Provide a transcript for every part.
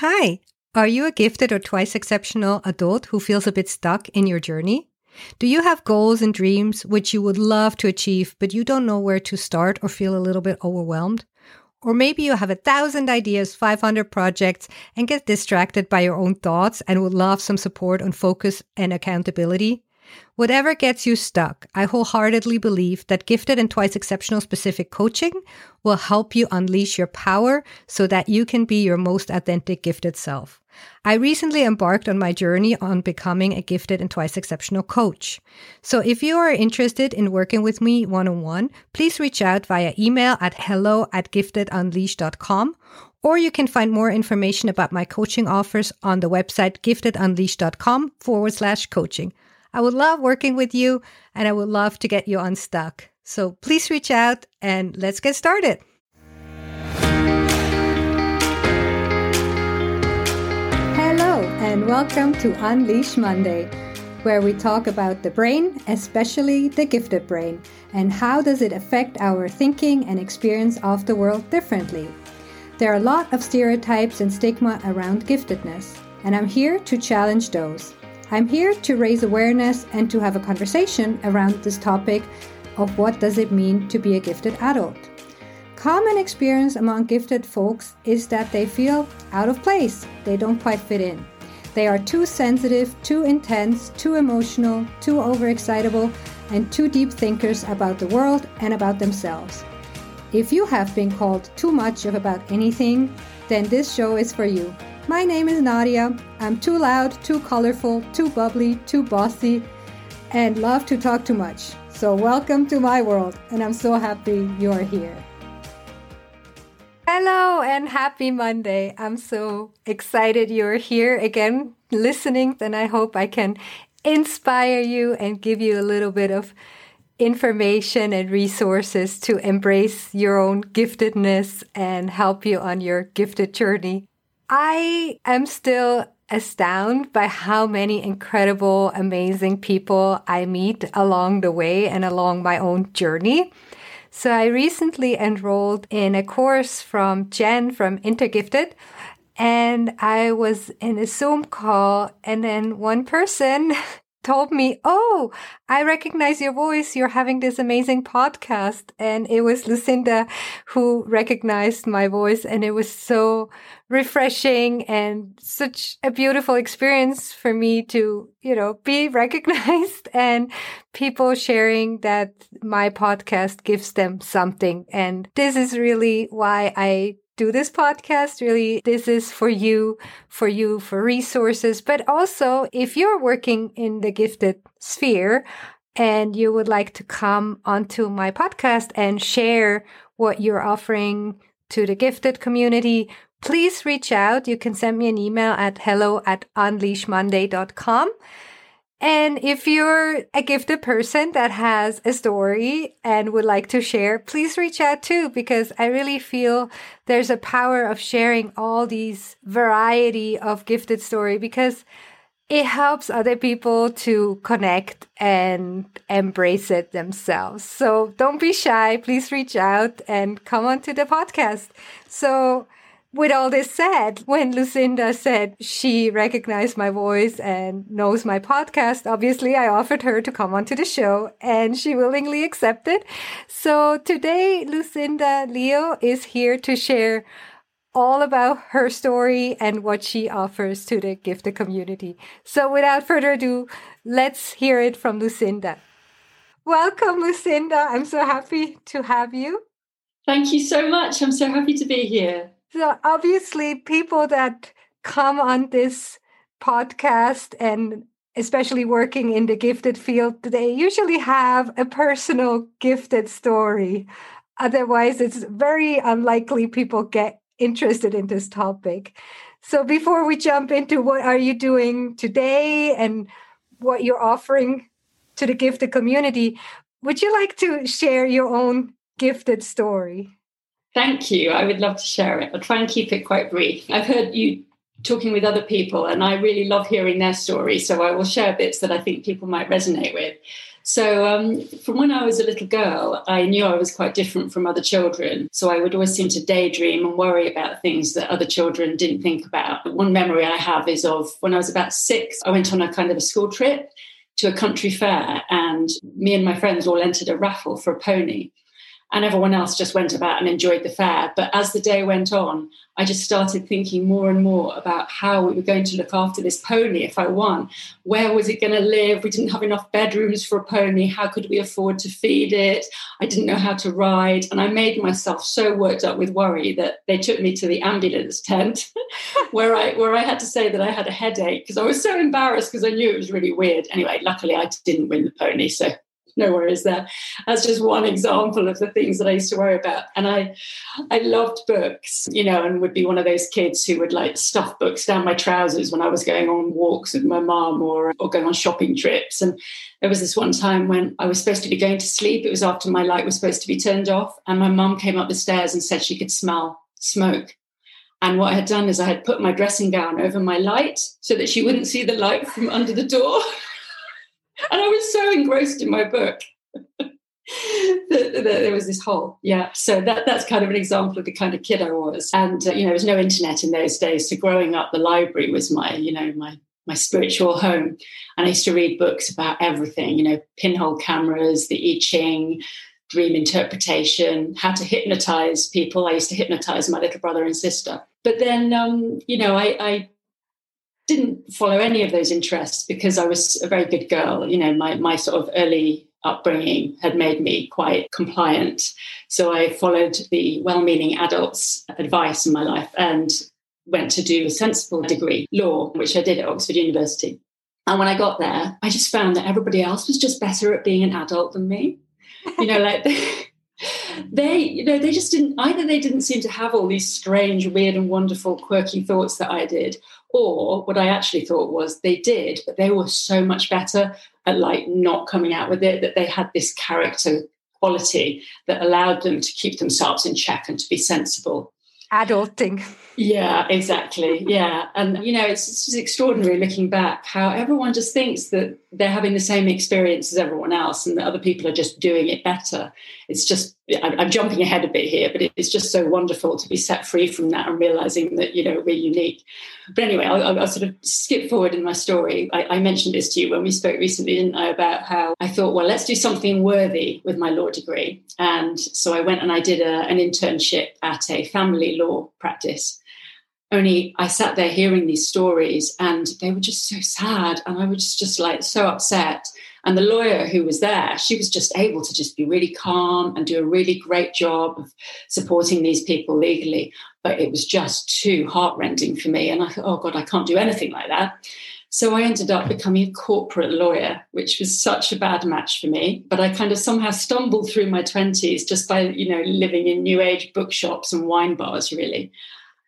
Hi, are you a gifted or twice exceptional adult who feels a bit stuck in your journey? Do you have goals and dreams which you would love to achieve, but you don't know where to start or feel a little bit overwhelmed? Or maybe you have a thousand ideas, 500 projects, and get distracted by your own thoughts and would love some support on focus and accountability? Whatever gets you stuck, I wholeheartedly believe that gifted and twice exceptional specific coaching will help you unleash your power so that you can be your most authentic gifted self. I recently embarked on my journey on becoming a gifted and twice exceptional coach. So if you are interested in working with me one on one, please reach out via email at hello at giftedunleash.com or you can find more information about my coaching offers on the website giftedunleash.com forward slash coaching. I would love working with you and I would love to get you unstuck. So please reach out and let's get started. Hello and welcome to Unleash Monday, where we talk about the brain, especially the gifted brain, and how does it affect our thinking and experience of the world differently. There are a lot of stereotypes and stigma around giftedness, and I'm here to challenge those. I'm here to raise awareness and to have a conversation around this topic of what does it mean to be a gifted adult. Common experience among gifted folks is that they feel out of place. They don't quite fit in. They are too sensitive, too intense, too emotional, too overexcitable, and too deep thinkers about the world and about themselves. If you have been called too much of about anything, then this show is for you. My name is Nadia. I'm too loud, too colorful, too bubbly, too bossy, and love to talk too much. So, welcome to my world, and I'm so happy you're here. Hello and happy Monday. I'm so excited you're here again listening, and I hope I can inspire you and give you a little bit of information and resources to embrace your own giftedness and help you on your gifted journey. I am still astounded by how many incredible, amazing people I meet along the way and along my own journey. So I recently enrolled in a course from Jen from Intergifted and I was in a Zoom call and then one person told me, Oh, I recognize your voice. You're having this amazing podcast. And it was Lucinda who recognized my voice. And it was so refreshing and such a beautiful experience for me to, you know, be recognized and people sharing that my podcast gives them something. And this is really why I do this podcast. Really, this is for you, for you, for resources. But also, if you're working in the gifted sphere and you would like to come onto my podcast and share what you're offering to the gifted community, please reach out. You can send me an email at hello at unleashmonday.com. And if you're a gifted person that has a story and would like to share, please reach out too, because I really feel there's a power of sharing all these variety of gifted story because it helps other people to connect and embrace it themselves. So don't be shy. Please reach out and come on to the podcast. So with all this said, when Lucinda said she recognized my voice and knows my podcast, obviously I offered her to come onto the show and she willingly accepted. So today, Lucinda Leo is here to share all about her story and what she offers to the gifted community. So without further ado, let's hear it from Lucinda. Welcome, Lucinda. I'm so happy to have you. Thank you so much. I'm so happy to be here. So obviously, people that come on this podcast and especially working in the gifted field, they usually have a personal gifted story. Otherwise, it's very unlikely people get interested in this topic. So before we jump into what are you doing today and what you're offering to the gifted community, would you like to share your own gifted story? Thank you. I would love to share it. I'll try and keep it quite brief. I've heard you talking with other people, and I really love hearing their stories. So I will share bits that I think people might resonate with. So, um, from when I was a little girl, I knew I was quite different from other children. So, I would always seem to daydream and worry about things that other children didn't think about. One memory I have is of when I was about six, I went on a kind of a school trip to a country fair, and me and my friends all entered a raffle for a pony and everyone else just went about and enjoyed the fair. But as the day went on, I just started thinking more and more about how we were going to look after this pony if I won. Where was it going to live? We didn't have enough bedrooms for a pony. How could we afford to feed it? I didn't know how to ride. And I made myself so worked up with worry that they took me to the ambulance tent where I where I had to say that I had a headache because I was so embarrassed because I knew it was really weird. Anyway, luckily I didn't win the pony, so no worries there. That's just one example of the things that I used to worry about. And I I loved books, you know, and would be one of those kids who would like stuff books down my trousers when I was going on walks with my mom or, or going on shopping trips. And there was this one time when I was supposed to be going to sleep. It was after my light was supposed to be turned off. And my mom came up the stairs and said she could smell smoke. And what I had done is I had put my dressing gown over my light so that she wouldn't see the light from under the door. and I was so engrossed in my book that, there was this hole. Yeah, so that that's kind of an example of the kind of kid I was. And uh, you know, there was no internet in those days, so growing up, the library was my you know my my spiritual home. And I used to read books about everything, you know, pinhole cameras, the I Ching, dream interpretation, how to hypnotize people. I used to hypnotize my little brother and sister. But then, um, you know, I, I didn't follow any of those interests because I was a very good girl. You know, my, my sort of early upbringing had made me quite compliant. So I followed the well meaning adults' advice in my life and went to do a sensible degree, law, which I did at Oxford University. And when I got there, I just found that everybody else was just better at being an adult than me. You know, like they, you know, they just didn't either they didn't seem to have all these strange, weird, and wonderful, quirky thoughts that I did, or what I actually thought was they did, but they were so much better at like not coming out with it that they had this character quality that allowed them to keep themselves in check and to be sensible. Adulting. Yeah, exactly. Yeah. And, you know, it's, it's just extraordinary looking back how everyone just thinks that they're having the same experience as everyone else and that other people are just doing it better. It's just, I'm jumping ahead a bit here, but it's just so wonderful to be set free from that and realizing that, you know, we're unique. But anyway, I'll, I'll sort of skip forward in my story. I, I, mentioned this to you when we spoke recently, didn't I, about how I thought, well, let's do something worthy with my law degree. And so I went and I did a, an internship at a family law practice only I sat there hearing these stories and they were just so sad. And I was just like so upset. And the lawyer who was there, she was just able to just be really calm and do a really great job of supporting these people legally. But it was just too heartrending for me. And I thought, oh God, I can't do anything like that. So I ended up becoming a corporate lawyer, which was such a bad match for me. But I kind of somehow stumbled through my 20s just by, you know, living in new age bookshops and wine bars, really.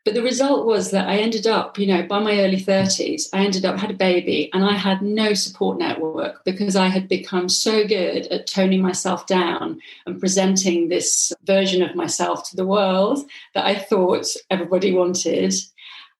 But the result was that I ended up, you know, by my early 30s, I ended up, had a baby, and I had no support network because I had become so good at toning myself down and presenting this version of myself to the world that I thought everybody wanted.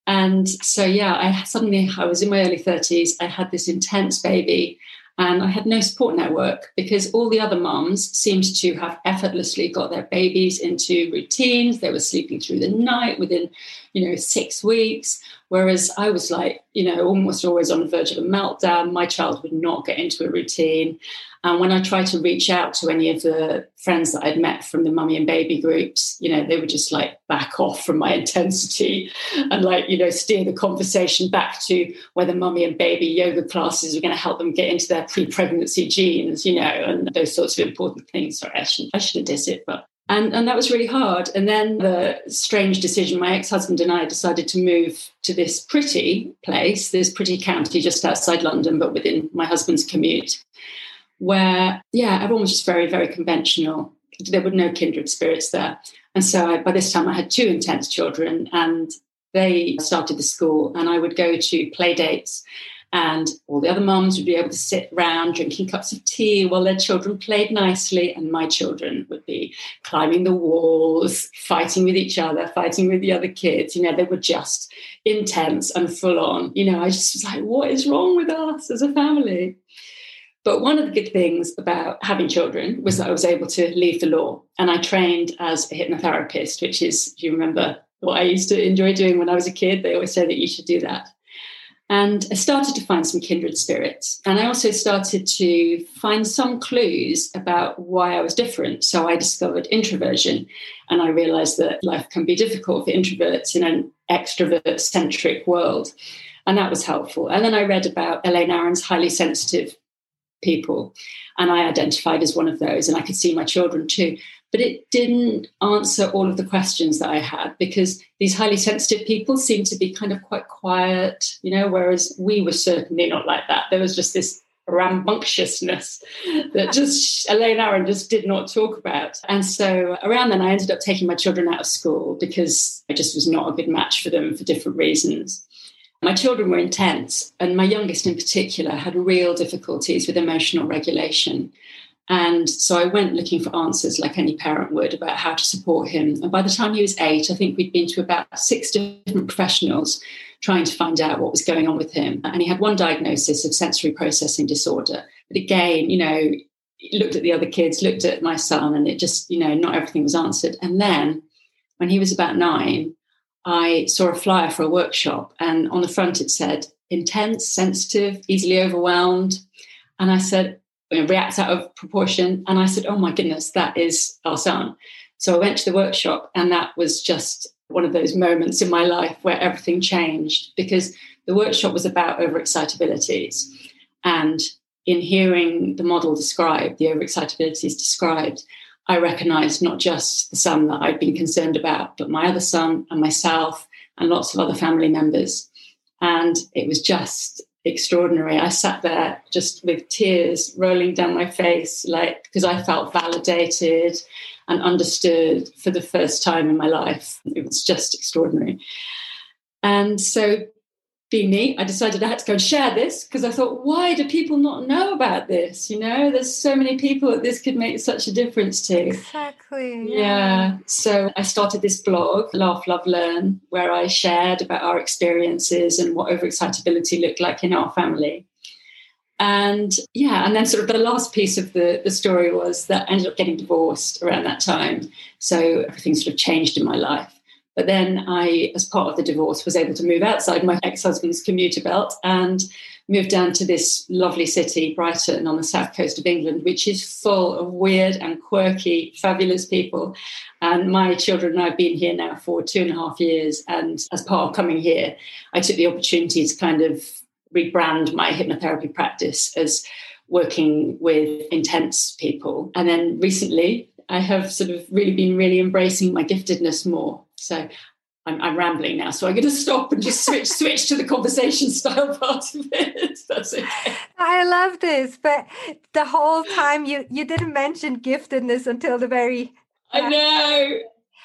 And so, yeah, I suddenly, I was in my early 30s, I had this intense baby and I had no support network because all the other mums seemed to have effortlessly got their babies into routines. They were sleeping through the night within, you know, six weeks. Whereas I was like, you know, almost always on the verge of a meltdown. My child would not get into a routine. And when I tried to reach out to any of the friends that I'd met from the mummy and baby groups, you know, they would just like back off from my intensity and like, you know, steer the conversation back to whether mummy and baby yoga classes were going to help them get into their pre-pregnancy jeans, you know, and those sorts of important things. Sorry, I shouldn't, I should have dissed it, but and, and that was really hard. And then the strange decision, my ex-husband and I decided to move to this pretty place, this pretty county just outside London, but within my husband's commute where, yeah, everyone was just very, very conventional. There were no kindred spirits there. And so I, by this time, I had two intense children, and they started the school, and I would go to play dates. And all the other mums would be able to sit around drinking cups of tea while their children played nicely. And my children would be climbing the walls, fighting with each other, fighting with the other kids. You know, they were just intense and full on. You know, I just was like, what is wrong with us as a family? But one of the good things about having children was that I was able to leave the law. And I trained as a hypnotherapist, which is, if you remember what I used to enjoy doing when I was a kid, they always say that you should do that. And I started to find some kindred spirits. And I also started to find some clues about why I was different. So I discovered introversion. And I realized that life can be difficult for introverts in an extrovert centric world. And that was helpful. And then I read about Elaine Aron's highly sensitive people. And I identified as one of those. And I could see my children too but it didn't answer all of the questions that I had because these highly sensitive people seem to be kind of quite quiet, you know, whereas we were certainly not like that. There was just this rambunctiousness that just Elaine Aron just did not talk about. And so around then, I ended up taking my children out of school because I just was not a good match for them for different reasons. My children were intense, and my youngest in particular had real difficulties with emotional regulation. And so I went looking for answers like any parent would about how to support him. And by the time he was eight, I think we'd been to about six different professionals trying to find out what was going on with him. And he had one diagnosis of sensory processing disorder. But again, you know, looked at the other kids, looked at my son, and it just, you know, not everything was answered. And then when he was about nine, I saw a flyer for a workshop, and on the front it said, intense, sensitive, easily overwhelmed. And I said, reacts out of proportion. And I said, Oh my goodness, that is our son. So I went to the workshop, and that was just one of those moments in my life where everything changed because the workshop was about overexcitabilities. And in hearing the model described, the overexcitabilities described, I recognized not just the son that I'd been concerned about, but my other son and myself and lots of other family members. And it was just extraordinary. I sat there just with tears rolling down my face, like because I felt validated and understood for the first time in my life. It was just extraordinary. And so being me, I decided I had to go and share this because I thought, why do people not know about this? You know, there's so many people that this could make such a difference to. Exactly. Yeah. yeah. So I started this blog, Laugh, Love, Learn, where I shared about our experiences and what overexcitability looked like in our family. And yeah, and then sort of the last piece of the, the story was that I ended up getting divorced around that time. So everything sort of changed in my life. But then I, as part of the divorce, was able to move outside my ex husband's commuter belt and moved down to this lovely city, Brighton, on the south coast of England, which is full of weird and quirky, fabulous people. And my children and I have been here now for two and a half years. And as part of coming here, I took the opportunity to kind of rebrand my hypnotherapy practice as working with intense people. And then recently, I have sort of really been really embracing my giftedness more. So I'm, I'm, rambling now, so I'm going to stop and just switch switch to the conversation style part of it. That's okay. I love this, but the whole time you you didn't mention giftedness until the very. I know.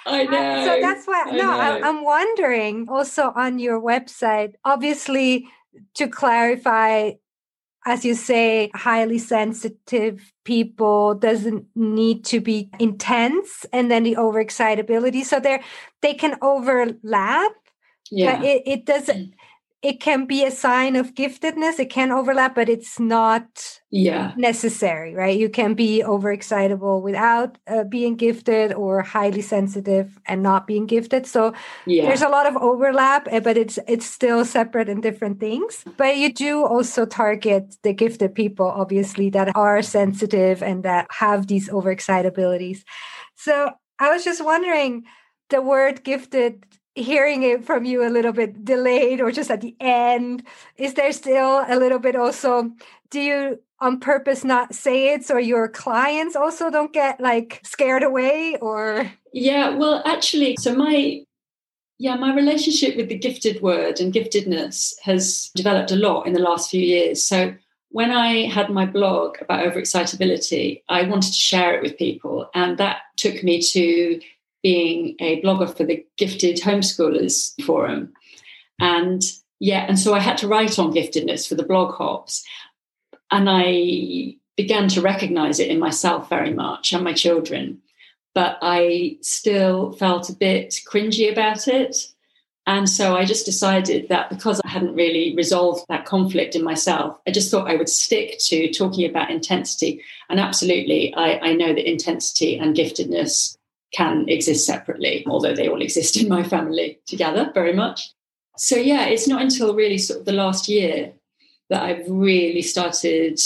I uh, know. So that's why. I no, I, I'm wondering also on your website. Obviously, to clarify as you say, highly sensitive people doesn't need to be intense and then the overexcitability. So they're they can overlap. Yeah. But it, it doesn't mm. It can be a sign of giftedness it can overlap but it's not yeah. necessary right? You can be overexcitable without uh, being gifted or highly sensitive and not being gifted. So yeah. there's a lot of overlap eh, but it's it's still separate and different things. But you do also target the gifted people obviously that are sensitive and that have these overexcitabilities. So i was just wondering the word gifted hearing it from you a little bit delayed or just at the end is there still a little bit also do you on purpose not say it so your clients also don't get like scared away or yeah well actually so my yeah my relationship with the gifted word and giftedness has developed a lot in the last few years so when I had my blog about overexcitability, I wanted to share it with people. And that took me to being a blogger for the Gifted Homeschoolers Forum. And yeah, and so I had to write on giftedness for the blog hops. And I began to recognize it in myself very much and my children. But I still felt a bit cringy about it. And so I just decided that because I hadn't really resolved that conflict in myself, I just thought I would stick to talking about intensity. And absolutely, I, I know that intensity and giftedness can exist separately, although they all exist in my family together very much. So, yeah, it's not until really sort of the last year that I've really started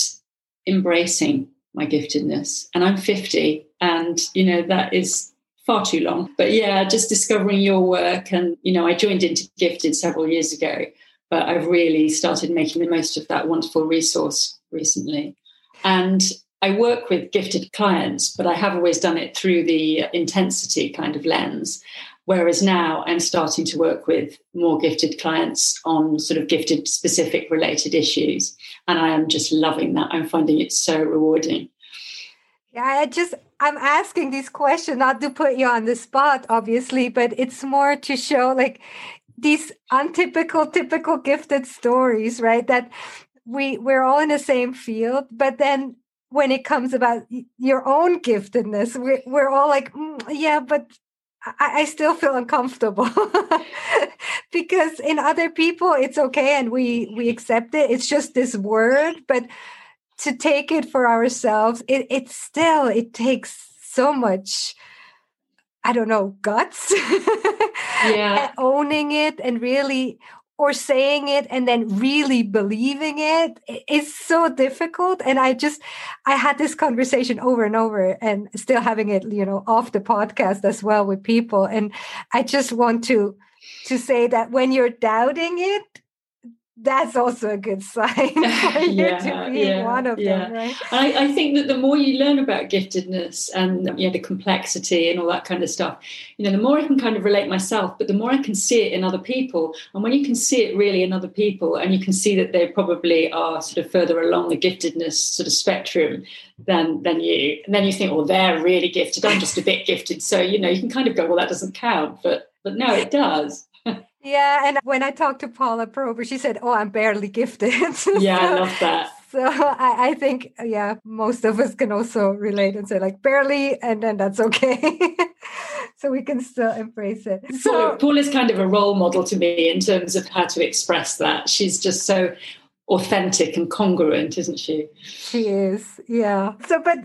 embracing my giftedness. And I'm 50, and, you know, that is far too long. But yeah, just discovering your work. And, you know, I joined InterGifted several years ago, but I've really started making the most of that wonderful resource recently. And I work with gifted clients, but I have always done it through the intensity kind of lens. Whereas now I'm starting to work with more gifted clients on sort of gifted specific related issues. And I am just loving that. I'm finding it so rewarding. Yeah, I just I'm asking this question not to put you on the spot, obviously, but it's more to show like these untypical, typical gifted stories, right? That we we're all in the same field, but then when it comes about your own giftedness, we're, we're all like, mm, yeah, but I, I still feel uncomfortable. Because in other people it's okay and we we accept it. It's just this word, but to take it for ourselves it, it still it takes so much i don't know guts. Yeah. Owning it and really or saying it and then really believing it is so difficult. And i just i had this conversation over and over and still having it you know off the podcast as well with people. And i just want to to say that when you're doubting it that's also a good sign for you yeah, to be yeah, one of yeah. them, right? I, I, think that the more you learn about giftedness and you know the complexity and all that kind of stuff, you know, the more I can kind of relate myself, but the more I can see it in other people. And when you can see it really in other people, and you can see that they probably are sort of further along the giftedness sort of spectrum than than you, and then you think, well, they're really gifted. I'm just a bit gifted, so you know, you can kind of go, well, that doesn't count, but but no, it does. Yeah, and when I talked to Paula Prober, she said, "Oh, I'm barely gifted." Yeah, so, I love that. So I, I, think, yeah, most of us can also relate and say like barely, and then that's okay. so we can still embrace it. So Paula, Paula is kind of a role model to me in terms of how to express that. She's just so authentic and congruent, isn't she? She is, yeah. So, but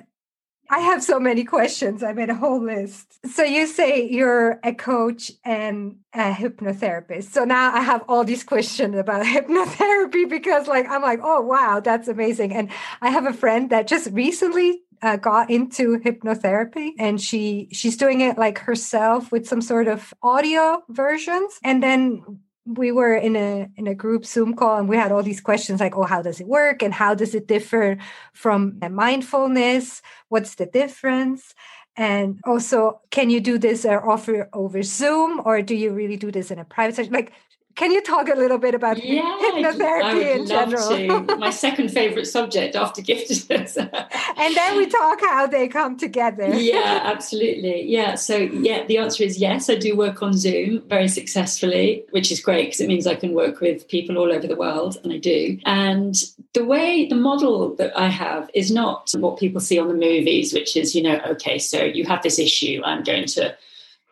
I have so many questions. I made a whole list. So you say you're a coach and a hypnotherapist. So now I have all these questions about hypnotherapy because like I'm like, "Oh wow, that's amazing." And I have a friend that just recently uh, got into hypnotherapy and she she's doing it like herself with some sort of audio versions and then we were in a in a group zoom call and we had all these questions like oh how does it work? And how does it differ from mindfulness? What's the difference? And also can you do this uh, or offer over zoom or do you really do this in a private session? Like can you talk a little bit about yeah, hypnotherapy in general? My second favorite subject after giftedness. and then we talk how they come together. yeah, absolutely. Yeah. So, yeah, the answer is yes. I do work on Zoom very successfully, which is great because it means I can work with people all over the world, and I do. And the way, the model that I have is not what people see on the movies, which is, you know, okay, so you have this issue, I'm going to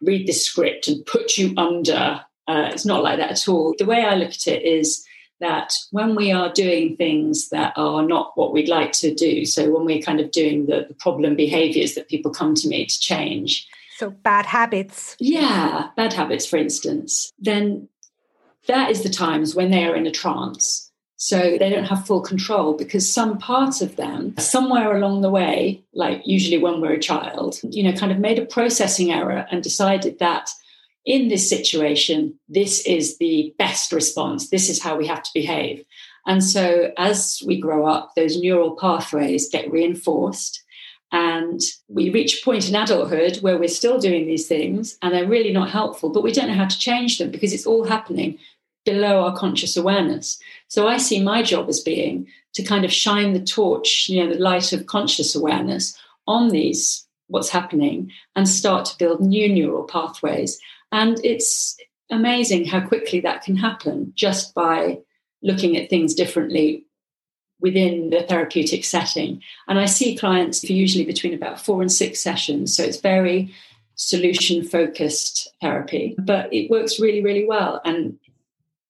read this script and put you under uh, it's not like that at all. The way I look at it is that when we are doing things that are not what we'd like to do, so when we're kind of doing the, the problem behaviors that people come to me to change. So bad habits. Yeah, bad habits, for instance, then that is the times when they are in a trance. So they don't have full control because some part of them, somewhere along the way, like usually when we're a child, you know, kind of made a processing error and decided that in this situation, this is the best response. This is how we have to behave. And so as we grow up, those neural pathways get reinforced. And we reach a point in adulthood where we're still doing these things and they're really not helpful, but we don't know how to change them because it's all happening below our conscious awareness. So I see my job as being to kind of shine the torch, you know, the light of conscious awareness on these, what's happening, and start to build new neural pathways and it's amazing how quickly that can happen just by looking at things differently within the therapeutic setting. And I see clients for usually between about four and six sessions. So it's very solution focused therapy, but it works really, really well. And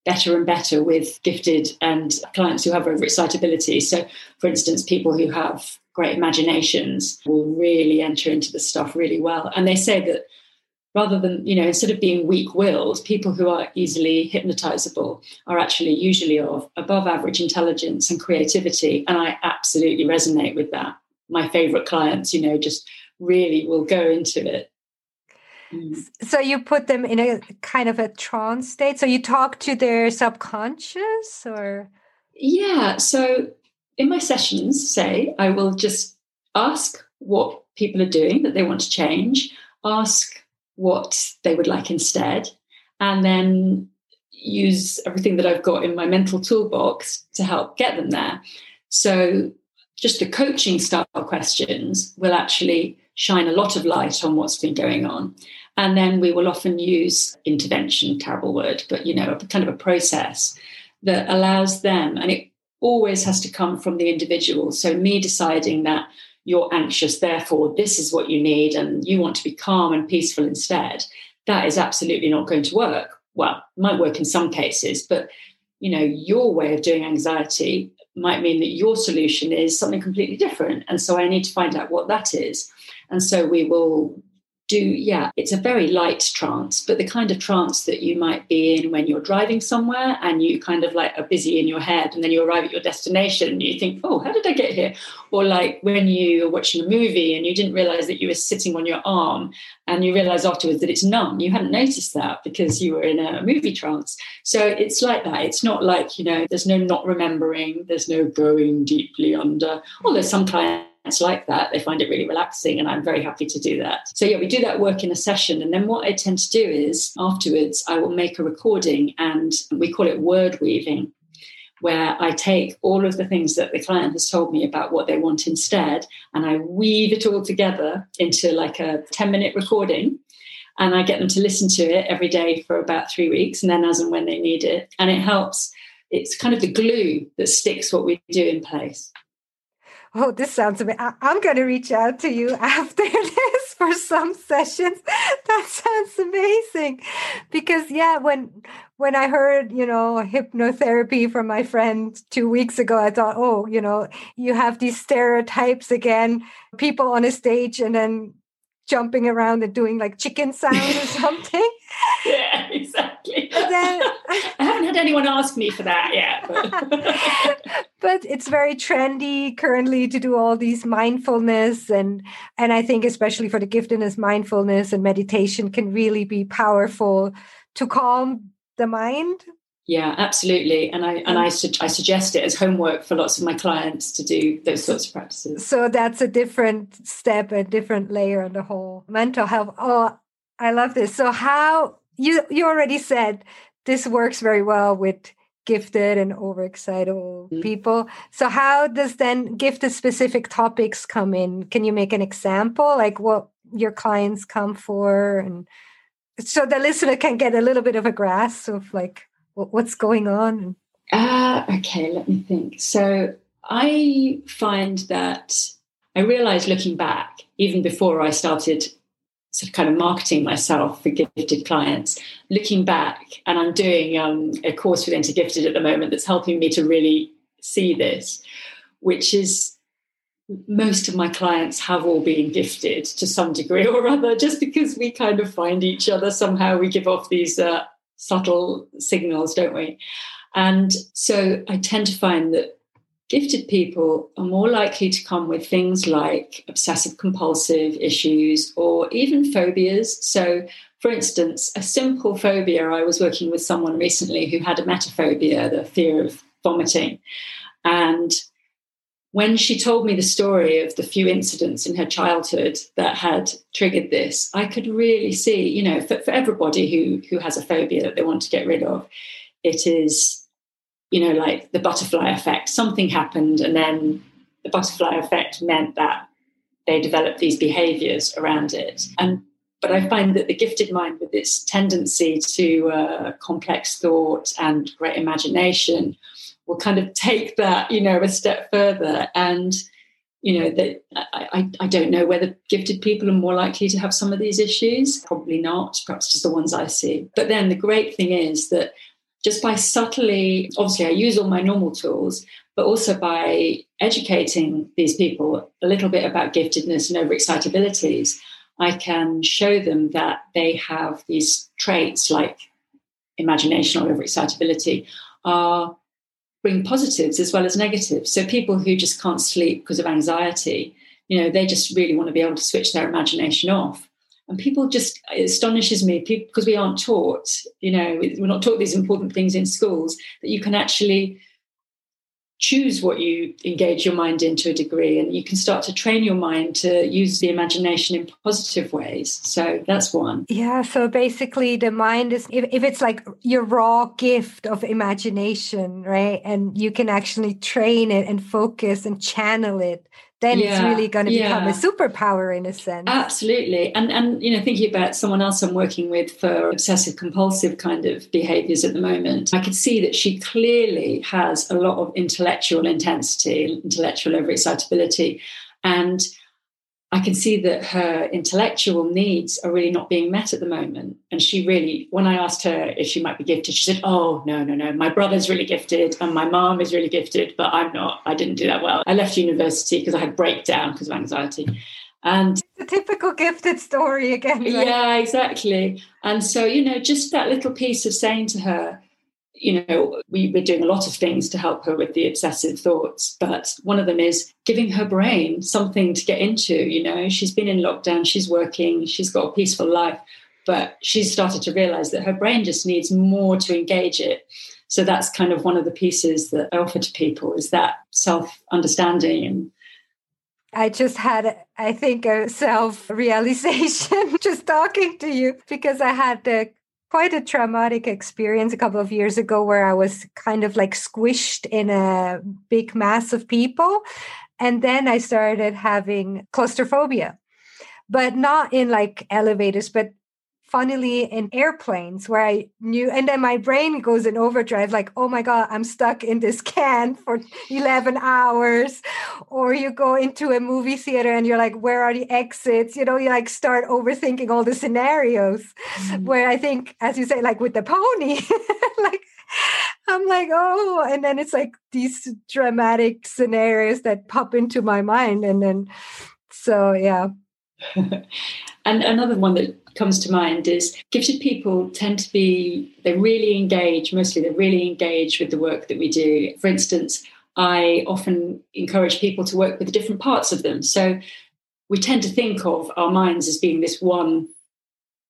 better and better with gifted and clients who have overexcitability. So, for instance, people who have great imaginations will really enter into the stuff really well. And they say that rather than, you know, instead of being weak willed, people who are easily hypnotizable are actually usually of above average intelligence and creativity. And I absolutely resonate with that. My favorite clients, you know, just really will go into it Mm. So you put them in a kind of a trance state. So you talk to their subconscious or Yeah, so in my sessions say I will just ask what people are doing that they want to change, ask what they would like instead, and then use everything that I've got in my mental toolbox to help get them there. So just the coaching style questions will actually shine a lot of light on what's been going on. And then we will often use intervention, terrible word, but you know, kind of a process that allows them, and it always has to come from the individual. So me deciding that you're anxious, therefore this is what you need, and you want to be calm and peaceful instead, that is absolutely not going to work. Well, might work in some cases, but you know, your way of doing anxiety might mean that your solution is something completely different. And so I need to find out what that is. And so we will do, yeah, it's a very light trance, but the kind of trance that you might be in when you're driving somewhere and you kind of like are busy in your head and then you arrive at your destination and you think, oh, how did I get here? Or like when you are watching a movie and you didn't realize that you were sitting on your arm and you realize afterwards that it's numb. You hadn't noticed that because you were in a movie trance. So it's like that. It's not like, you know, there's no not remembering, there's no going deeply under, although some clients it's like that. They find it really relaxing, and I'm very happy to do that. So, yeah, we do that work in a session. And then what I tend to do is afterwards, I will make a recording, and we call it word weaving, where I take all of the things that the client has told me about what they want instead, and I weave it all together into like a 10 minute recording. And I get them to listen to it every day for about three weeks, and then as and when they need it. And it helps. It's kind of the glue that sticks what we do in place oh, this sounds amazing. I'm going to reach out to you after this for some sessions. That sounds amazing. Because yeah, when when I heard, you know, hypnotherapy from my friend two weeks ago, I thought, oh, you know, you have these stereotypes again, people on a stage and then jumping around and doing like chicken sounds or something. Exactly. Then, I haven't had anyone ask me for that yet. But. but it's very trendy currently to do all these mindfulness and and I think especially for the giftedness, mindfulness and meditation can really be powerful to calm the mind yeah, absolutely. And I and I, su- I suggest it as homework for lots of my clients to do those sorts of practices. So that's a different step, a different layer on the whole mental health. Oh, I love this. So how you you already said this works very well with gifted and overexcitable mm-hmm. people. So how does then gifted specific topics come in? Can you make an example like what your clients come for and so the listener can get a little bit of a grasp of like what's going on? Uh, okay, let me think. So I find that I realized looking back, even before I started sort of kind of marketing myself for gifted clients, looking back, and I'm doing um, a course with InterGifted at the moment that's helping me to really see this, which is most of my clients have all been gifted to some degree or other, just because we kind of find each other somehow. We give off these uh, subtle signals, don't we? And so I tend to find that gifted people are more likely to come with things like obsessive compulsive issues or even phobias. So, for instance, a simple phobia, I was working with someone recently who had emetophobia, the fear of vomiting. And when she told me the story of the few incidents in her childhood that had triggered this, I could really see, you know, for, for everybody who who has a phobia that they want to get rid of, it is, you know, like the butterfly effect. Something happened, and then the butterfly effect meant that they developed these behaviors around it. And but I find that the gifted mind, with its tendency to uh, complex thought and great imagination, will kind of take that, you know, a step further and you know that I, I don't know whether gifted people are more likely to have some of these issues probably not perhaps just the ones i see but then the great thing is that just by subtly obviously i use all my normal tools but also by educating these people a little bit about giftedness and overexcitabilities i can show them that they have these traits like imagination or overexcitability are bring positives as well as negatives. So people who just can't sleep because of anxiety, you know, they just really want to be able to switch their imagination off. And people just it astonishes me because we aren't taught, you know, we're not taught these important things in schools that you can actually choose what you engage your mind in to a degree and you can start to train your mind to use the imagination in positive ways. So that's one. Yeah so basically the mind is if, if it's like your raw gift of imagination right and you can actually train it and focus and channel it then yeah, it's really going to become yeah. a superpower in a sense. Absolutely. And and you know, thinking about someone else I'm working with for obsessive compulsive kind of behaviors at the moment, I could see that she clearly has a lot of intellectual intensity, intellectual overexcitability. And I can see that her intellectual needs are really not being met at the moment. And she really, when I asked her if she might be gifted, she said, Oh, no, no, no. My brother's really gifted and my mom is really gifted, but I'm not. I didn't do that well. I left university because I had breakdown because of anxiety. And the typical gifted story again. Right? Yeah, exactly. And so, you know, just that little piece of saying to her, you know, we, we're doing a lot of things to help her with the obsessive thoughts, but one of them is giving her brain something to get into. You know, she's been in lockdown, she's working, she's got a peaceful life, but she's started to realize that her brain just needs more to engage it. So that's kind of one of the pieces that I offer to people is that self understanding and I just had, I think, a self realization just talking to you because I had the quite a traumatic experience a couple of years ago where I was kind of like squished in a big mass of people. And then I started having claustrophobia, but not in like elevators, but funnily in airplanes where I knew, and then my brain goes in overdrive, like, oh my God, I'm stuck in this can for 11 hours. Or you go into a movie theater and you're like, where are the exits? You know, you like start overthinking all the scenarios. Mm-hmm. Where I think, as you say, like with the pony, like, I'm like, oh, and then it's like these dramatic scenarios that pop into my mind. And then, so yeah. and another one that comes to mind is gifted people tend to be, they really engage, mostly they're really engage with the work that we do. For instance, I often encourage people to work with different parts of them. So we tend to think of our minds as being this one,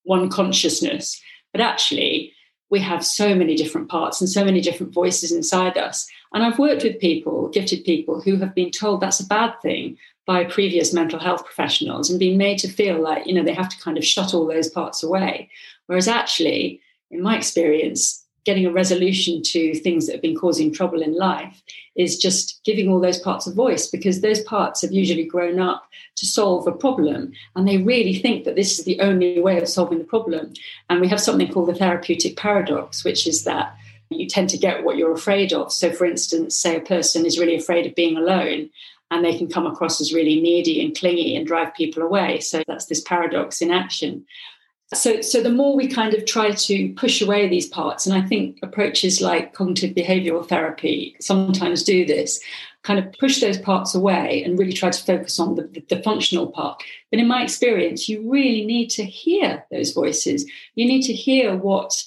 one consciousness, but actually we have so many different parts and so many different voices inside us. And I've worked with people, gifted people, who have been told that's a bad thing by previous mental health professionals and being made to feel like, you know, they have to kind of shut all those parts away. Whereas actually, in my experience, getting a resolution to things that have been causing trouble in life is just giving all those parts a voice because those parts have usually grown up to solve a problem and they really think that this is the only way of solving the problem. And we have something called the therapeutic paradox, which is that you tend to get what you're afraid of. So, for instance, say a person is really afraid of being alone and they can come across as really needy and clingy and drive people away. So that's this paradox in action. So, so the more we kind of try to push away these parts, and I think approaches like cognitive behavioral therapy sometimes do this, kind of push those parts away and really try to focus on the, the, the, functional part. But in my experience, you really need to hear those voices. You need to hear what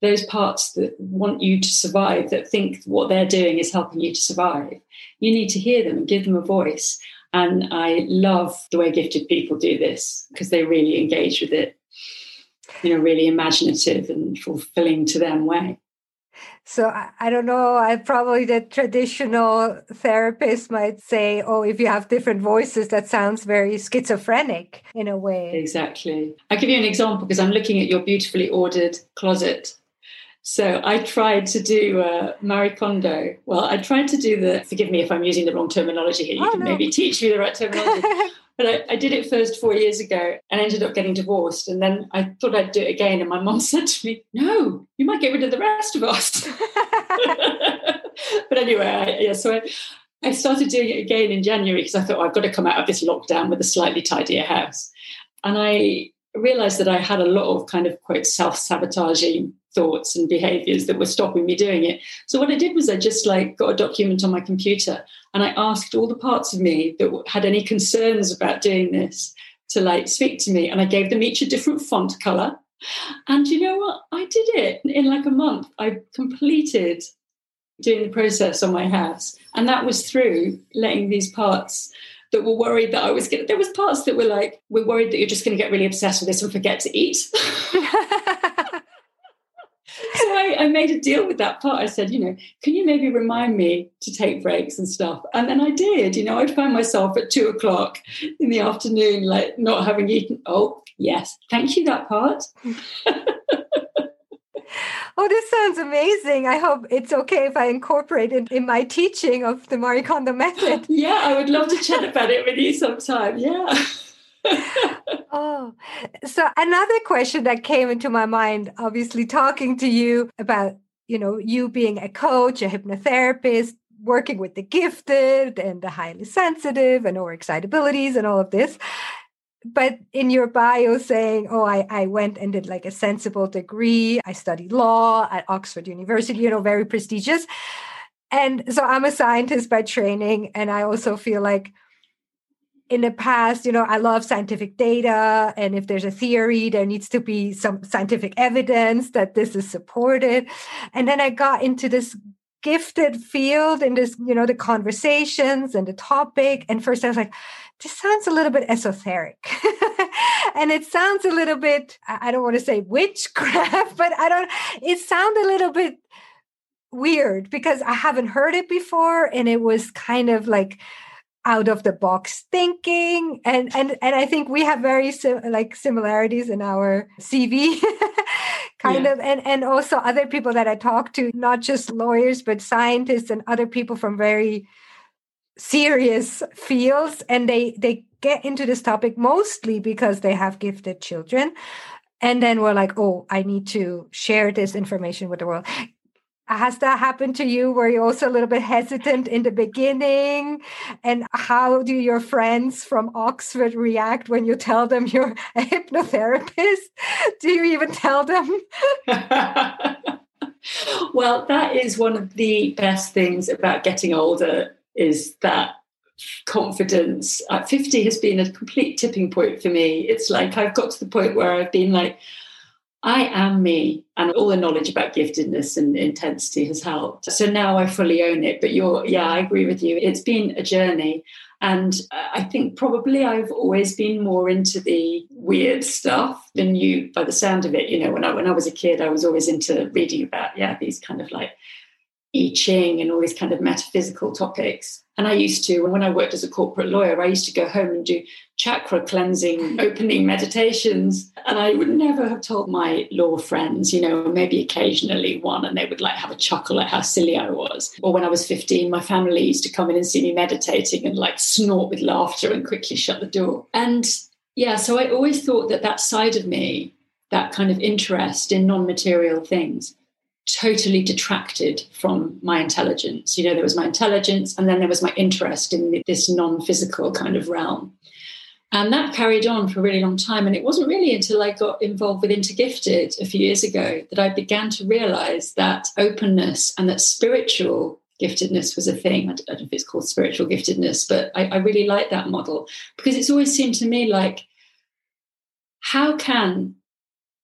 those parts that want you to survive, that think what they're doing is helping you to survive. You need to hear them and give them a voice. And I love the way gifted people do this because they really engage with it in a really imaginative and fulfilling to them way. So I, I, don't know. I probably the traditional therapist might say, "Oh, if you have different voices, that sounds very schizophrenic in a way." Exactly. I'll give you an example because I'm looking at your beautifully ordered closet so I tried to do uh, Marie Kondo. Well, I tried to do the, forgive me if I'm using the wrong terminology here, you oh, can no. maybe teach me the right terminology. but I, I, did it first four years ago and ended up getting divorced. And then I thought I'd do it again. And my mom said to me, no, you might get rid of the rest of us. but anyway, I, yeah, so I, I started doing it again in January because I thought oh, I've got to come out of this lockdown with a slightly tidier house. And I realized that I had a lot of kind of quote self sabotaging thoughts and behaviors that were stopping me doing it. So what I did was I just like got a document on my computer and I asked all the parts of me that had any concerns about doing this to like speak to me and I gave them each a different font color. And you know what? I did it in like a month. I completed doing the process on my house. And that was through letting these parts that were worried that I was going to, there was parts that were like, we're worried that you're just going to get really obsessed with this and forget to eat. I, made a deal with that part. I said, you know, can you maybe remind me to take breaks and stuff? And then I did. You know, I'd find myself at two o'clock in the afternoon, like not having eaten. Oh, yes. Thank you, that part. Oh, this sounds amazing. I hope it's okay if I incorporate it in my teaching of the Marie Kondo method. Yeah, I would love to chat about it with you sometime. Yeah. oh, so another question that came into my mind, obviously talking to you about, you know, you being a coach, a hypnotherapist, working with the gifted and the highly sensitive and overexcitabilities and all of this but in your bio saying, oh, I, I went and did like a sensible degree. I studied law at Oxford University, you know, very prestigious. And so I'm a scientist by training. And I also feel like in the past, you know, I love scientific data. And if there's a theory, there needs to be some scientific evidence that this is supported. And then I got into this gifted field in this, you know, the conversations and the topic. And first I was like, this sounds a little bit esoteric. and it sounds a little bit, I don't want to say witchcraft, but I don't, it sounded a little bit weird because I haven't heard it before. And it was kind of like, out of the box thinking. And and and I think we have very sim- like similarities in our CV kind yeah. of. And and also other people that I talk to not just lawyers but scientists and other people from very serious fields. And they they get into this topic mostly because they have gifted children. And then we're like oh i need to share this information with the world has that happened to you were you also a little bit hesitant in the beginning? And how do your friends from oxford react when you tell them you're a hypnotherapist? Do you even tell them? Well that is one of the best things about getting older is that confidence. At 50 has been a complete tipping point for me. It's like i've got to the point where i've been like i am me and all the knowledge about giftedness and intensity has helped. So now i fully own it but you're yeah i agree with you. It's been a journey and uh, i think probably i've always been more into the weird stuff than you by the sound of it. You know when i when i was a kid i was always into reading about yeah these kind of like I Ching and all these kind of metaphysical topics. And I used to, when I worked as a corporate lawyer, I used to go home and do chakra cleansing, opening meditations. And I would never have told my law friends, you know, maybe occasionally one, and they would like have a chuckle at how silly I was. Or when I was 15, my family used to come in and see me meditating and like snort with laughter and quickly shut the door. And yeah, so I always thought that that side of me, that kind of interest in non material things, totally detracted from my intelligence. You know, there was my intelligence, and then there was my interest in this non physical kind of realm. And that carried on for a really long time. And it wasn't really until I got involved with InterGifted a few years ago that I began to realize that openness and that spiritual giftedness was a thing. I don't know if it's called spiritual giftedness, but I, I really like that model because it's always seemed to me like, how can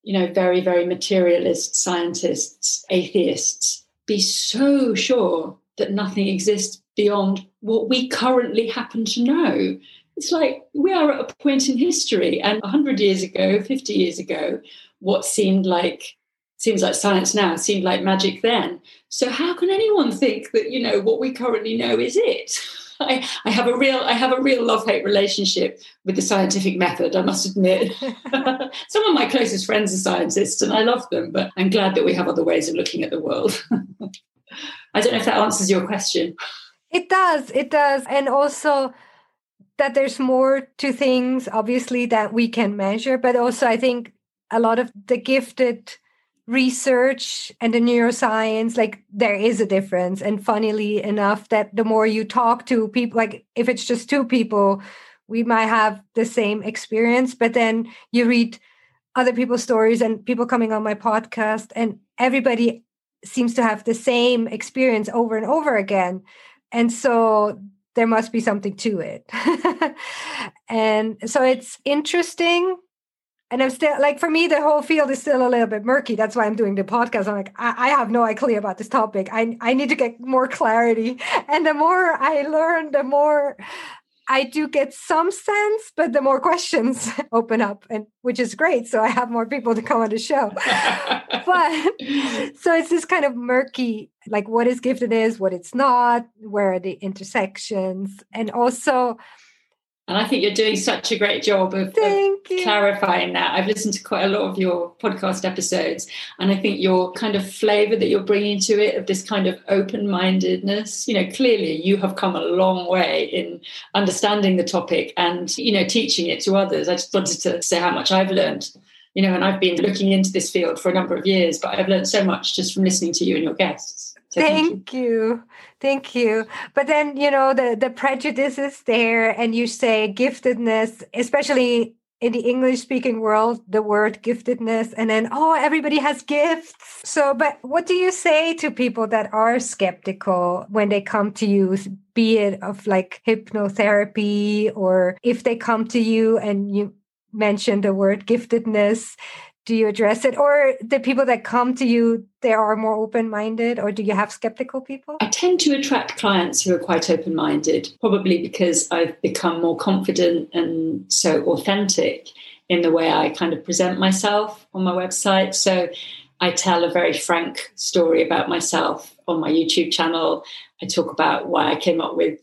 you know, very, very materialist scientists, atheists, be so sure that nothing exists beyond what we currently happen to know. It's like we are at a point in history, and 100 years ago, 50 years ago, what seemed like seems like science now seemed like magic then. So how can anyone think that you know what we currently know is it? I, I have a real I have a real love hate relationship with the scientific method. I must admit, some of my closest friends are scientists, and I love them. But I'm glad that we have other ways of looking at the world. I don't know if that answers your question. It does. It does, and also that there's more to things obviously that we can measure but also i think a lot of the gifted research and the neuroscience like there is a difference. And funnily enough that the more you talk to people like if it's just two people we might have the same experience but then you read other people's stories and people coming on my podcast and everybody seems to have the same experience over and over again. And so there must be something to it and so it's interesting and I'm still like for me the whole field is still a little bit murky. That's why I'm doing the podcast. I'm like I, I, have no idea about this topic. I I need to get more clarity. And the more I learn, the more I do get some sense, but the more questions open up, and which is great. So I have more people to come on the show. but so it's this kind of murky, like what is gifted is, what it's not, where are the intersections, and also and I think you're doing such a great job of, of clarifying that. I've listened to quite a lot of your podcast episodes, and I think your kind of flavor that you're bringing to it of this kind of open mindedness, you know, clearly you have come a long way in understanding the topic and, you know, teaching it to others. I just wanted to say how much I've learned, you know, and I've been looking into this field for a number of years, but I've learned so much just from listening to you and your guests. So thank, thank you. you. Thank you. But then, you know, the, the prejudice is there, and you say giftedness, especially in the English speaking world, the word giftedness, and then, oh, everybody has gifts. So, but what do you say to people that are skeptical when they come to you, be it of like hypnotherapy, or if they come to you and you mention the word giftedness, do you address it? Or the people that come to you they are more open-minded or do you have skeptical people? I tend to attract clients who are quite open-minded probably because i've become more confident and so authentic in the way i kind of present myself on my website. So i tell a very frank story about myself on my youtube channel. I talk about why i came up with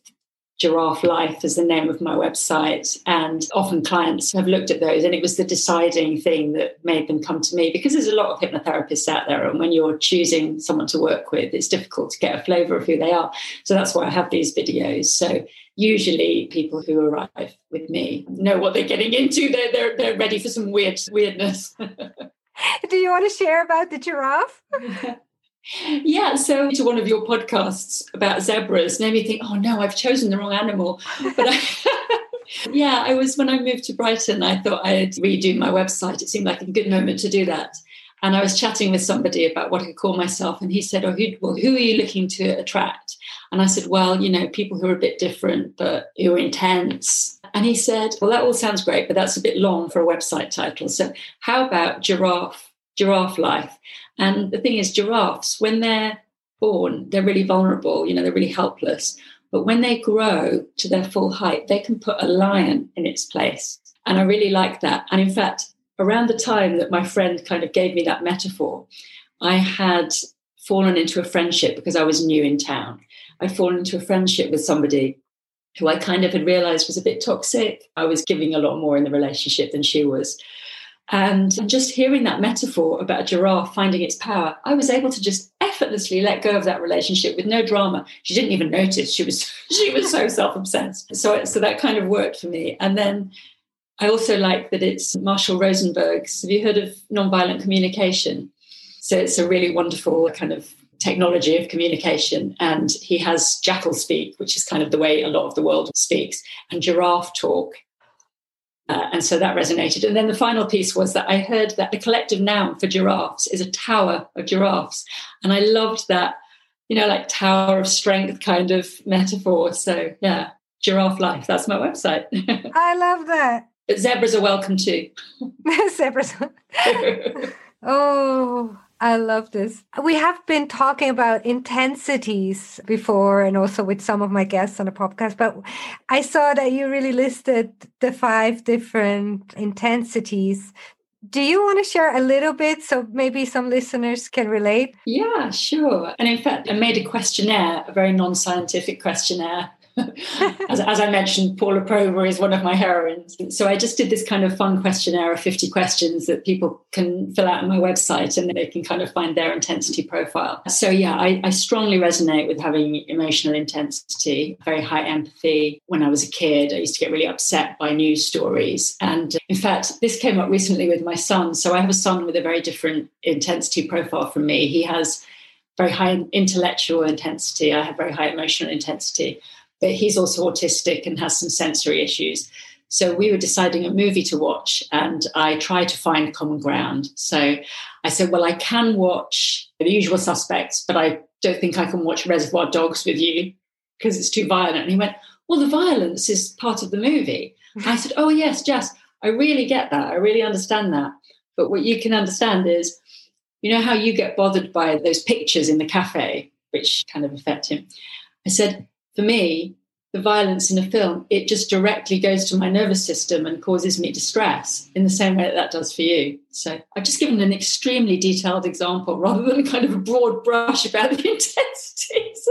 Giraffe Life is the name of my website. And often clients have looked at those, and it was the deciding thing that made them come to me because there's a lot of hypnotherapists out there. And when you're choosing someone to work with, it's difficult to get a flavor of who they are. So that's why I have these videos. So usually people who arrive with me know what they're getting into. They're, they're, they're ready for some weird weirdness. Do you want to share about the giraffe? Yeah, so to one of your podcasts about zebras made me think, oh no, I've chosen the wrong animal. But I, yeah, I was when I moved to Brighton, I thought I'd redo my website. It seemed like a good moment to do that. And I was chatting with somebody about what I could call myself, and he said, "Oh, who, well, who are you looking to attract?" And I said, "Well, you know, people who are a bit different, but who are intense." And he said, "Well, that all sounds great, but that's a bit long for a website title. So, how about giraffe, giraffe life?" And the thing is, giraffes, when they're born, they're really vulnerable, you know, they're really helpless. But when they grow to their full height, they can put a lion in its place. And I really like that. And in fact, around the time that my friend kind of gave me that metaphor, I had fallen into a friendship because I was new in town. I'd fallen into a friendship with somebody who I kind of had realized was a bit toxic. I was giving a lot more in the relationship than she was. And just hearing that metaphor about a giraffe finding its power, I was able to just effortlessly let go of that relationship with no drama. She didn't even notice. She was she was so self-obsessed. So so that kind of worked for me. And then I also like that it's Marshall Rosenberg's. Have you heard of nonviolent communication? So it's a really wonderful kind of technology of communication. And he has jackal speak, which is kind of the way a lot of the world speaks, and giraffe talk. Uh, and so that resonated. And then the final piece was that I heard that the collective noun for giraffes is a tower of giraffes. And I loved that, you know, like tower of strength kind of metaphor. So, yeah, giraffe life. That's my website. I love that. But zebras are welcome too. zebras. oh, I love this. We have been talking about intensities before and also with some of my guests on the podcast, but I saw that you really listed the five different intensities. Do you want to share a little bit so maybe some listeners can relate? Yeah, sure. And in fact, I made a questionnaire, a very non scientific questionnaire as, as, I mentioned, Paula Prober is one of my heroines. So I just did this kind of fun questionnaire of 50 questions that people can fill out on my website and they can kind of find their intensity profile. So yeah, I, I strongly resonate with having emotional intensity, very high empathy. When I was a kid, I used to get really upset by news stories. And in fact, this came up recently with my son. So I have a son with a very different intensity profile from me. He has very high intellectual intensity. I have very high emotional intensity but he's also autistic and has some sensory issues. So we were deciding a movie to watch, and I tried to find common ground. So I said, Well, I can watch The Usual Suspects, but I don't think I can watch Reservoir Dogs with you because it's too violent. And he went, Well, the violence is part of the movie. I said, Oh, yes, Jess, I really get that. I really understand that. But what you can understand is, you know how you get bothered by those pictures in the cafe, which kind of affect him. I said, for me, the violence in a film, it just directly goes to my nervous system and causes me distress in the same way that that does for you. So I've just given an extremely detailed example rather than kind of a broad brush about the intensities.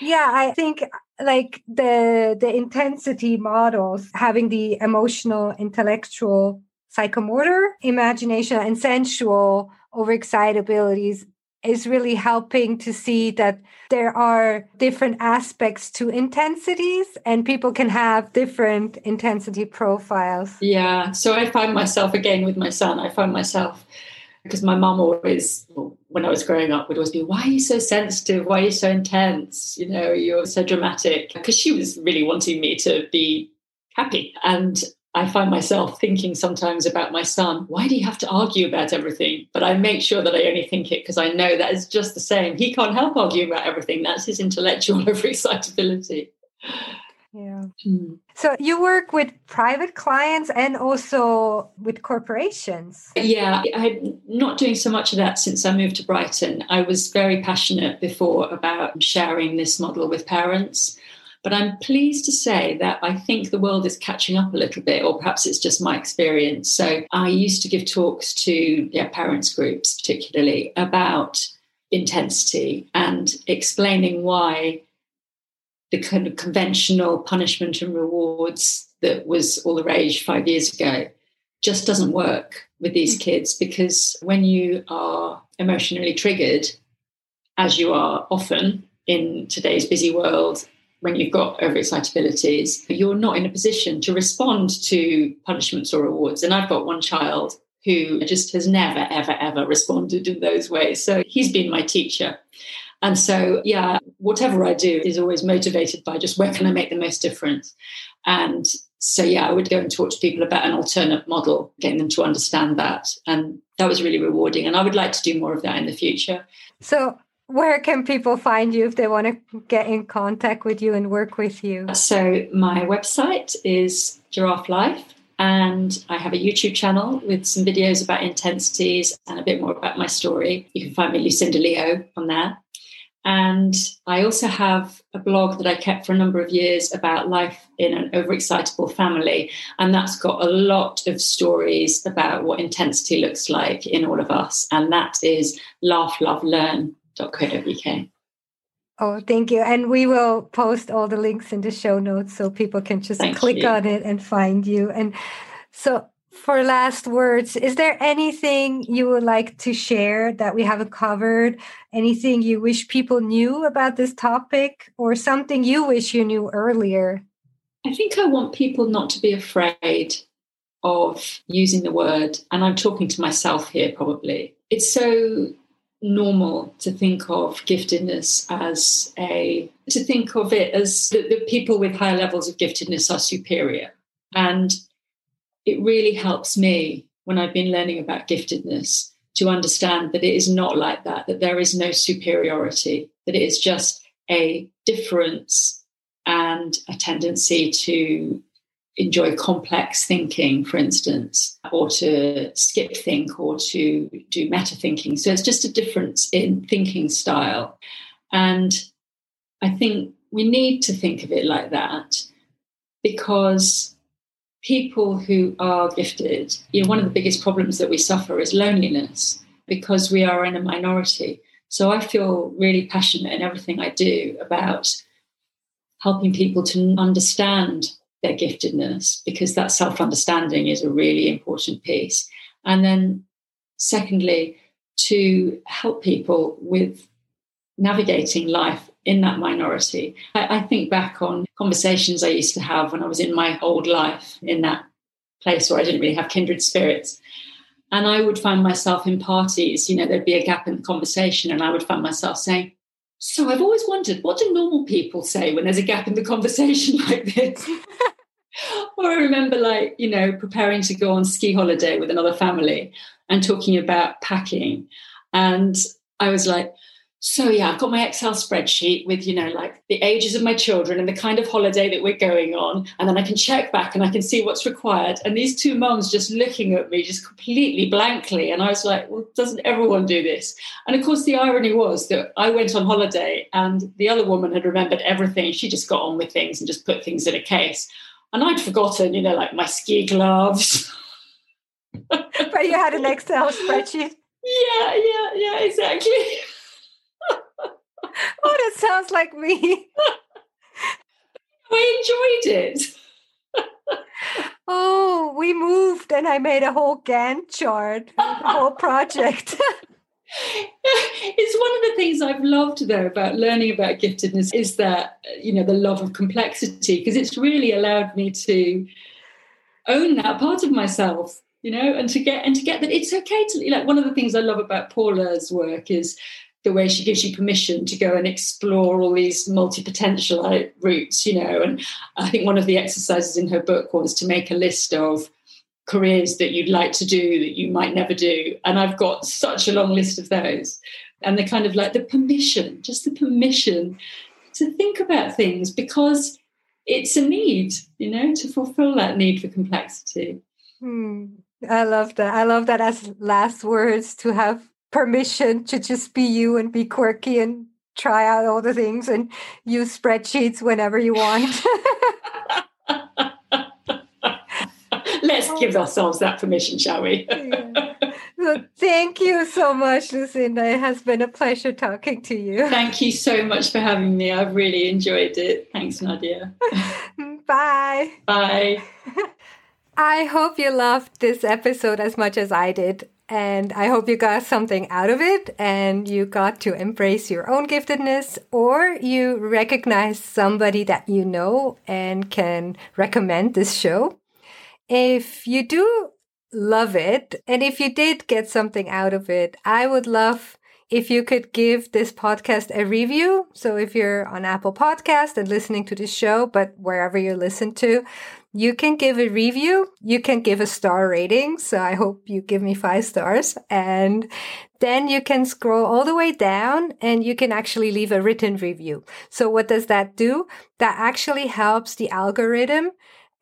yeah, I think like the the intensity models having the emotional, intellectual, psychomotor, imagination, and sensual overexcitabilities is really helping to see that there are different aspects to intensities and people can have different intensity profiles. Yeah. So I find myself again with my son, I find myself because my mum always, when I was growing up, would always be, Why are you so sensitive? Why are you so intense? You know, you're so dramatic. Because she was really wanting me to be happy. And I find myself thinking sometimes about my son, why do you have to argue about everything? But I make sure that I only think it because I know that is just the same. He can't help arguing about everything. That's his intellectual overexcitability. Yeah. Hmm. So you work with private clients and also with corporations. Yeah, I'm not doing so much of that since I moved to Brighton. I was very passionate before about sharing this model with parents. But I'm pleased to say that I think the world is catching up a little bit, or perhaps it's just my experience. So I used to give talks to yeah, parents groups, particularly about intensity and explaining why the kind of conventional punishment and rewards that was all the rage five years ago just doesn't work with these mm. kids because when you are emotionally triggered, as you are often in today's busy world, when you've got overexcitabilities, you're not in a position to respond to punishments or rewards. And I've got one child who just has never, ever, ever responded in those ways. So he's been my teacher. And so, yeah, whatever I do is always motivated by just where can I make the most difference? And so, yeah, I would go and talk to people about an alternate model, getting them to understand that. And that was really rewarding. And I would like to do more of that in the future. So, where can people find you if they want to get in contact with you and work with you? So, my website is Giraffe Life, and I have a YouTube channel with some videos about intensities and a bit more about my story. You can find me Lucinda Leo on there. And I also have a blog that I kept for a number of years about life in an overexcitable family. And that's got a lot of stories about what intensity looks like in all of us. And that is Laugh, Love, Learn www.co.uk. Oh, thank you. And we will post all the links in the show notes so people can just thank click you. on it and find you. And so, for last words, is there anything you would like to share that we haven't covered? Anything you wish people knew about this topic or something you wish you knew earlier? I think I want people not to be afraid of using the word, and I'm talking to myself here probably. It's so normal to think of giftedness as a to think of it as that the people with higher levels of giftedness are superior. And it really helps me when i've been learning about giftedness to understand that it is not like that that there is no superiority that it is just a difference and a tendency to enjoy complex thinking, for instance, or to skip think or to do meta thinking. So it's just a difference in thinking style. And I think we need to think of it like that because people who are gifted, you know, one of the biggest problems that we suffer is loneliness because we are in a minority. So I feel really passionate in everything I do about helping people to understand their giftedness because that self understanding is a really important piece. And then, secondly, to help people with navigating life in that minority. I, I, think back on conversations I used to have when I was in my old life in that place where I didn't really have kindred spirits. And I would find myself in parties, you know, there'd be a gap in the conversation, and I would find myself saying, So I've always wondered, what do normal people say when there's a gap in the conversation like this? Or I remember, like, you know, preparing to go on ski holiday with another family and talking about packing. And I was like, so yeah, I've got my Excel spreadsheet with, you know, like the ages of my children and the kind of holiday that we're going on. And then I can check back and I can see what's required. And these two moms just looking at me just completely blankly. And I was like, well, doesn't everyone do this? And of course, the irony was that I went on holiday and the other woman had remembered everything. She just got on with things and just put things in a case. And I'd forgotten, you know, like my ski gloves. but you had an Excel spreadsheet. Yeah, yeah, yeah, exactly. oh, that sounds like me. I enjoyed it. oh, we moved and I made a whole Gantt chart, the whole project. it's one of the things I've loved though about learning about giftedness is that you know the love of complexity because it's really allowed me to own that part of myself you know and to get and to get that it's okay to like one of the things I love about Paula's work is the way she gives you permission to go and explore all these multi-potential routes, you know. And I think one of the exercises in her book was to make a list of careers that you'd like to do that you might never do. And I've got such a long list of those. And the kind of like the permission, just the permission to think about things because it's a need, you know, to fulfill that need for complexity. Hmm. I love that. I love that as last words to have permission to just be you and be quirky and try out all the things and use spreadsheets whenever you want. Let's give ourselves that permission, shall we? yeah. so thank you so much, Lucinda. It has been a pleasure talking to you. Thank you so much for having me. I've really enjoyed it. Thanks, Nadia. Bye. Bye. I hope you loved this episode as much as I did. And I hope you got something out of it and you got to embrace your own giftedness or you recognize somebody that you know and can recommend this show. If you do love it and if you did get something out of it, I would love if you could give this podcast a review. So if you're on Apple Podcast and listening to this show, but wherever you listen to, you can give a review. You can give a star rating. So I hope you give me five stars and then you can scroll all the way down and you can actually leave a written review. So what does that do? That actually helps the algorithm.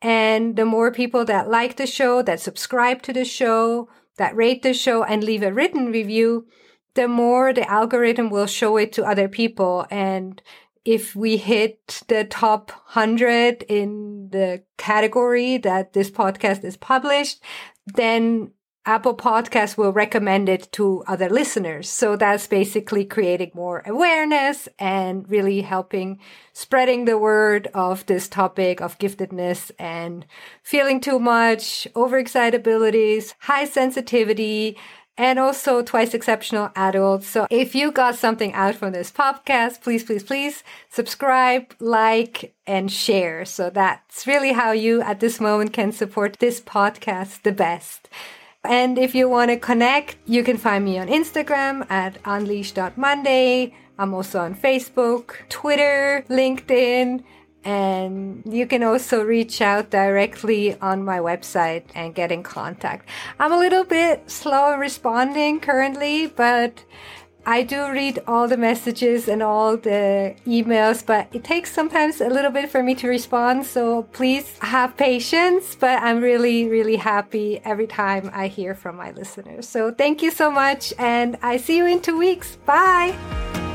And the more people that like the show, that subscribe to the show, that rate the show and leave a written review, the more the algorithm will show it to other people. And if we hit the top 100 in the category that this podcast is published, then Apple Podcasts will recommend it to other listeners. So that's basically creating more awareness and really helping spreading the word of this topic of giftedness and feeling too much, overexcitabilities, high sensitivity, and also twice exceptional adults. So if you got something out from this podcast, please, please, please subscribe, like, and share. So that's really how you at this moment can support this podcast the best. And if you want to connect, you can find me on Instagram at unleash.monday. I'm also on Facebook, Twitter, LinkedIn, and you can also reach out directly on my website and get in contact. I'm a little bit slow responding currently, but I do read all the messages and all the emails, but it takes sometimes a little bit for me to respond. So please have patience. But I'm really, really happy every time I hear from my listeners. So thank you so much. And I see you in two weeks. Bye.